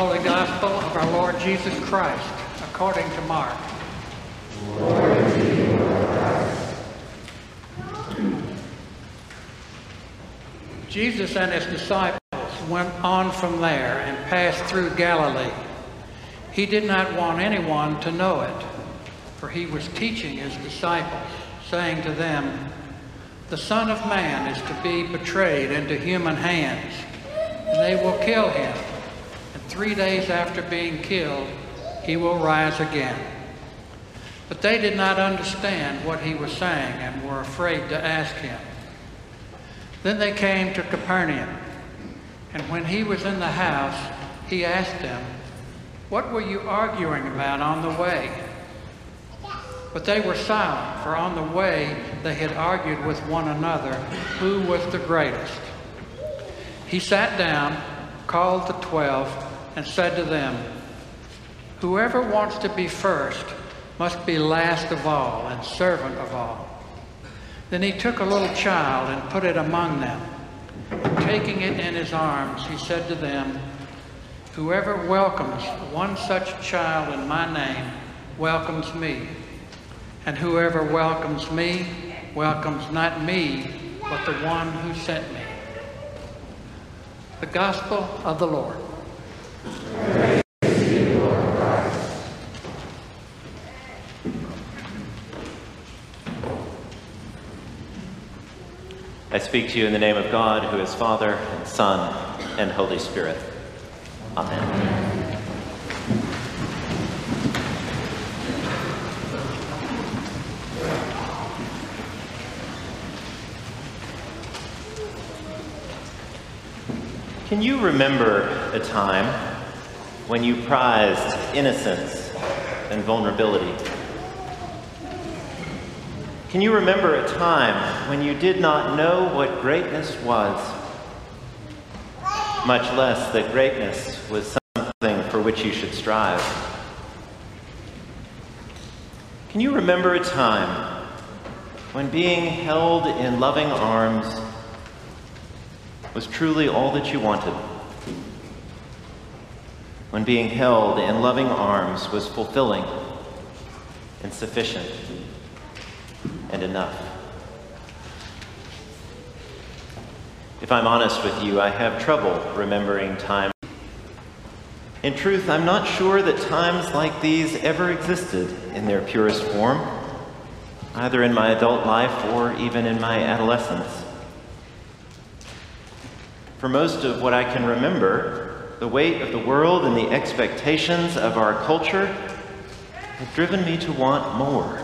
Holy Gospel of our Lord Jesus Christ, according to Mark. Jesus and his disciples went on from there and passed through Galilee. He did not want anyone to know it, for he was teaching his disciples, saying to them, The Son of Man is to be betrayed into human hands, and they will kill him. Three days after being killed, he will rise again. But they did not understand what he was saying and were afraid to ask him. Then they came to Capernaum, and when he was in the house, he asked them, What were you arguing about on the way? But they were silent, for on the way they had argued with one another who was the greatest. He sat down, called the twelve, and said to them, Whoever wants to be first must be last of all and servant of all. Then he took a little child and put it among them. Taking it in his arms, he said to them, Whoever welcomes one such child in my name welcomes me. And whoever welcomes me welcomes not me, but the one who sent me. The Gospel of the Lord. I speak to you in the name of God, who is Father, and Son, and Holy Spirit. Amen. Can you remember a time when you prized innocence and vulnerability? Can you remember a time when you did not know what greatness was, much less that greatness was something for which you should strive? Can you remember a time when being held in loving arms was truly all that you wanted? When being held in loving arms was fulfilling and sufficient and enough? If I'm honest with you, I have trouble remembering times. In truth, I'm not sure that times like these ever existed in their purest form, either in my adult life or even in my adolescence. For most of what I can remember, the weight of the world and the expectations of our culture have driven me to want more.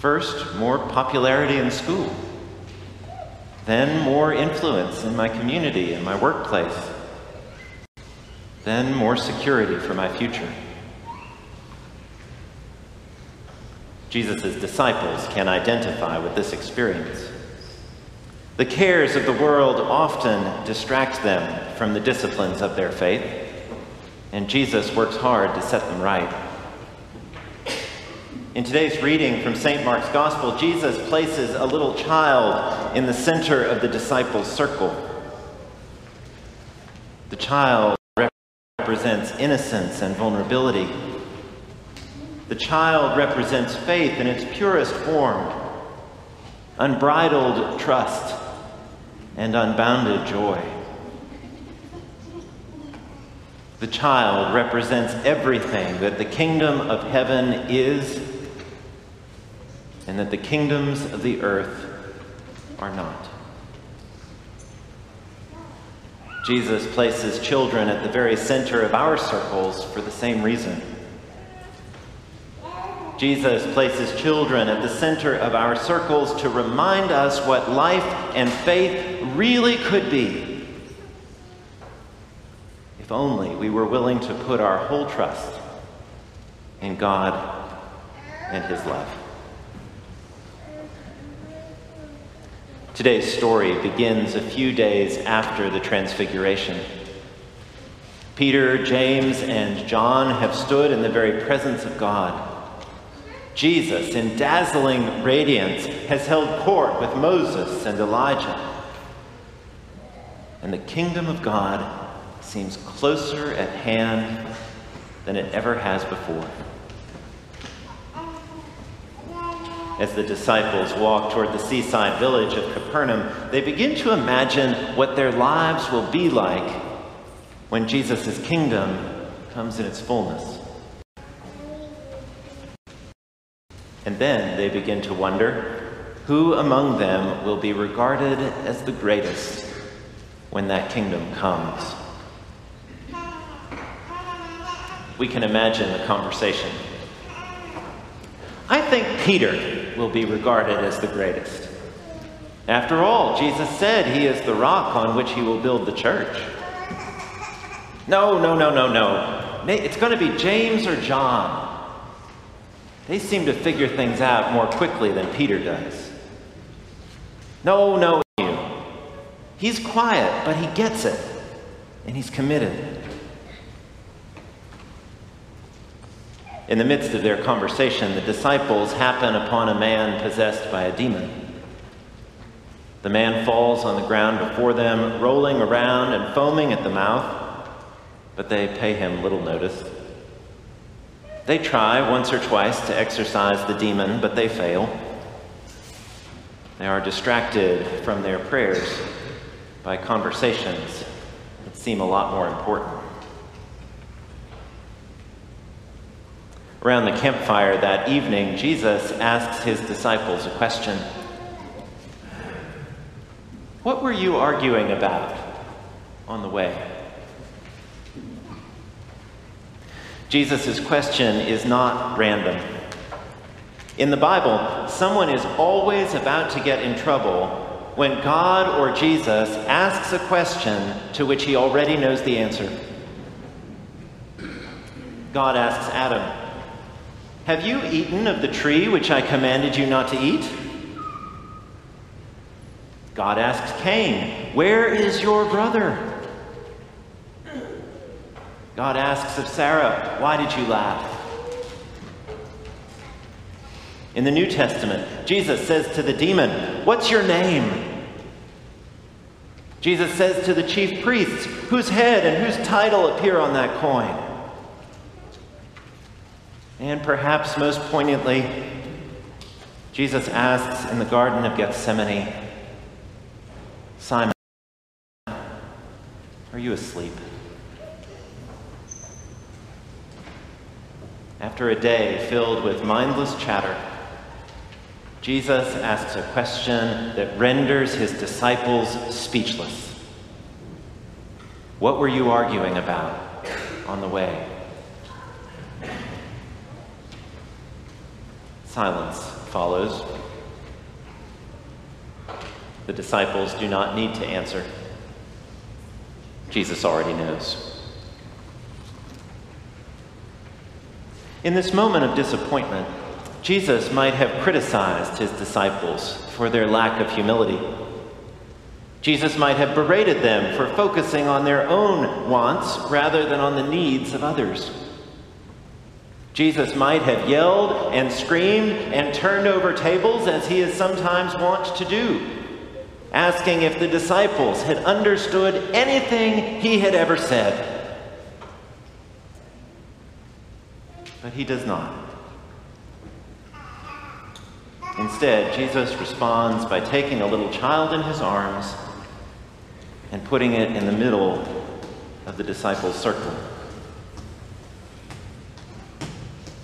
First, more popularity in school. Then, more influence in my community and my workplace. Then, more security for my future. Jesus' disciples can identify with this experience. The cares of the world often distract them from the disciplines of their faith, and Jesus works hard to set them right. In today's reading from St. Mark's Gospel, Jesus places a little child in the center of the disciples' circle. The child represents innocence and vulnerability. The child represents faith in its purest form, unbridled trust, and unbounded joy. The child represents everything that the kingdom of heaven is and that the kingdoms of the earth are not. Jesus places children at the very center of our circles for the same reason. Jesus places children at the center of our circles to remind us what life and faith really could be if only we were willing to put our whole trust in God and His love. Today's story begins a few days after the Transfiguration. Peter, James, and John have stood in the very presence of God. Jesus, in dazzling radiance, has held court with Moses and Elijah. And the kingdom of God seems closer at hand than it ever has before. As the disciples walk toward the seaside village of Capernaum, they begin to imagine what their lives will be like when Jesus' kingdom comes in its fullness. And then they begin to wonder who among them will be regarded as the greatest when that kingdom comes. We can imagine the conversation. I think Peter will be regarded as the greatest. After all, Jesus said he is the rock on which he will build the church. No, no, no, no, no. It's going to be James or John. They seem to figure things out more quickly than Peter does. No, no. He's quiet, but he gets it, and he's committed. In the midst of their conversation, the disciples happen upon a man possessed by a demon. The man falls on the ground before them, rolling around and foaming at the mouth, but they pay him little notice. They try once or twice to exorcise the demon, but they fail. They are distracted from their prayers by conversations that seem a lot more important. Around the campfire that evening, Jesus asks his disciples a question What were you arguing about on the way? Jesus' question is not random. In the Bible, someone is always about to get in trouble when God or Jesus asks a question to which he already knows the answer. God asks Adam, have you eaten of the tree which I commanded you not to eat? God asks Cain, Where is your brother? God asks of Sarah, Why did you laugh? In the New Testament, Jesus says to the demon, What's your name? Jesus says to the chief priests, Whose head and whose title appear on that coin? And perhaps most poignantly, Jesus asks in the Garden of Gethsemane, Simon, are you asleep? After a day filled with mindless chatter, Jesus asks a question that renders his disciples speechless. What were you arguing about on the way? Silence follows. The disciples do not need to answer. Jesus already knows. In this moment of disappointment, Jesus might have criticized his disciples for their lack of humility. Jesus might have berated them for focusing on their own wants rather than on the needs of others. Jesus might have yelled and screamed and turned over tables as he is sometimes wont to do, asking if the disciples had understood anything he had ever said. But he does not. Instead, Jesus responds by taking a little child in his arms and putting it in the middle of the disciples' circle.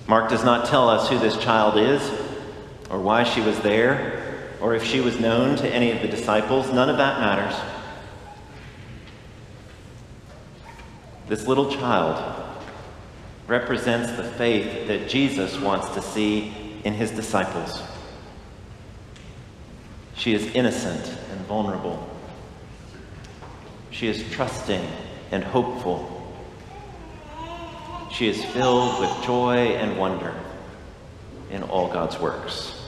Mark does not tell us who this child is, or why she was there, or if she was known to any of the disciples. None of that matters. This little child represents the faith that Jesus wants to see in his disciples. She is innocent and vulnerable. She is trusting and hopeful. She is filled with joy and wonder in all God's works.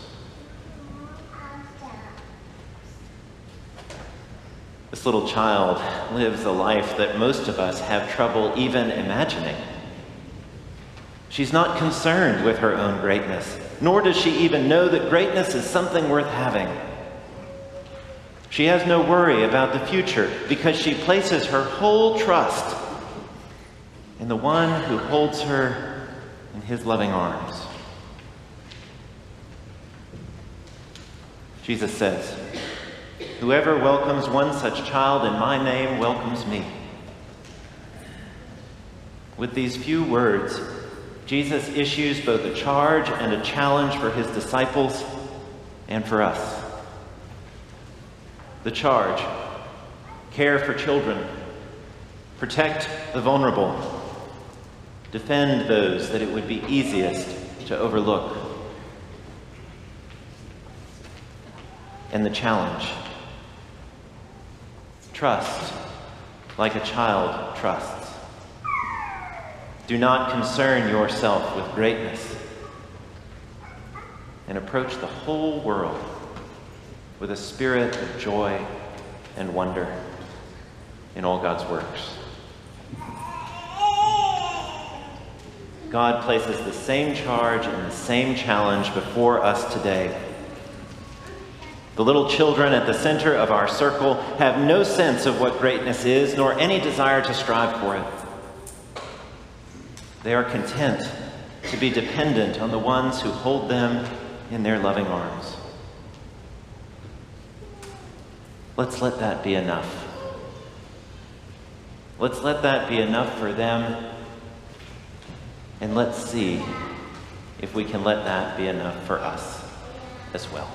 This little child lives a life that most of us have trouble even imagining. She's not concerned with her own greatness, nor does she even know that greatness is something worth having. She has no worry about the future because she places her whole trust in the one who holds her in his loving arms. Jesus says, Whoever welcomes one such child in my name welcomes me. With these few words, Jesus issues both a charge and a challenge for his disciples and for us. The charge care for children, protect the vulnerable, defend those that it would be easiest to overlook. And the challenge trust like a child trusts. Do not concern yourself with greatness and approach the whole world with a spirit of joy and wonder in all God's works. God places the same charge and the same challenge before us today. The little children at the center of our circle have no sense of what greatness is, nor any desire to strive for it. They are content to be dependent on the ones who hold them in their loving arms. Let's let that be enough. Let's let that be enough for them. And let's see if we can let that be enough for us as well.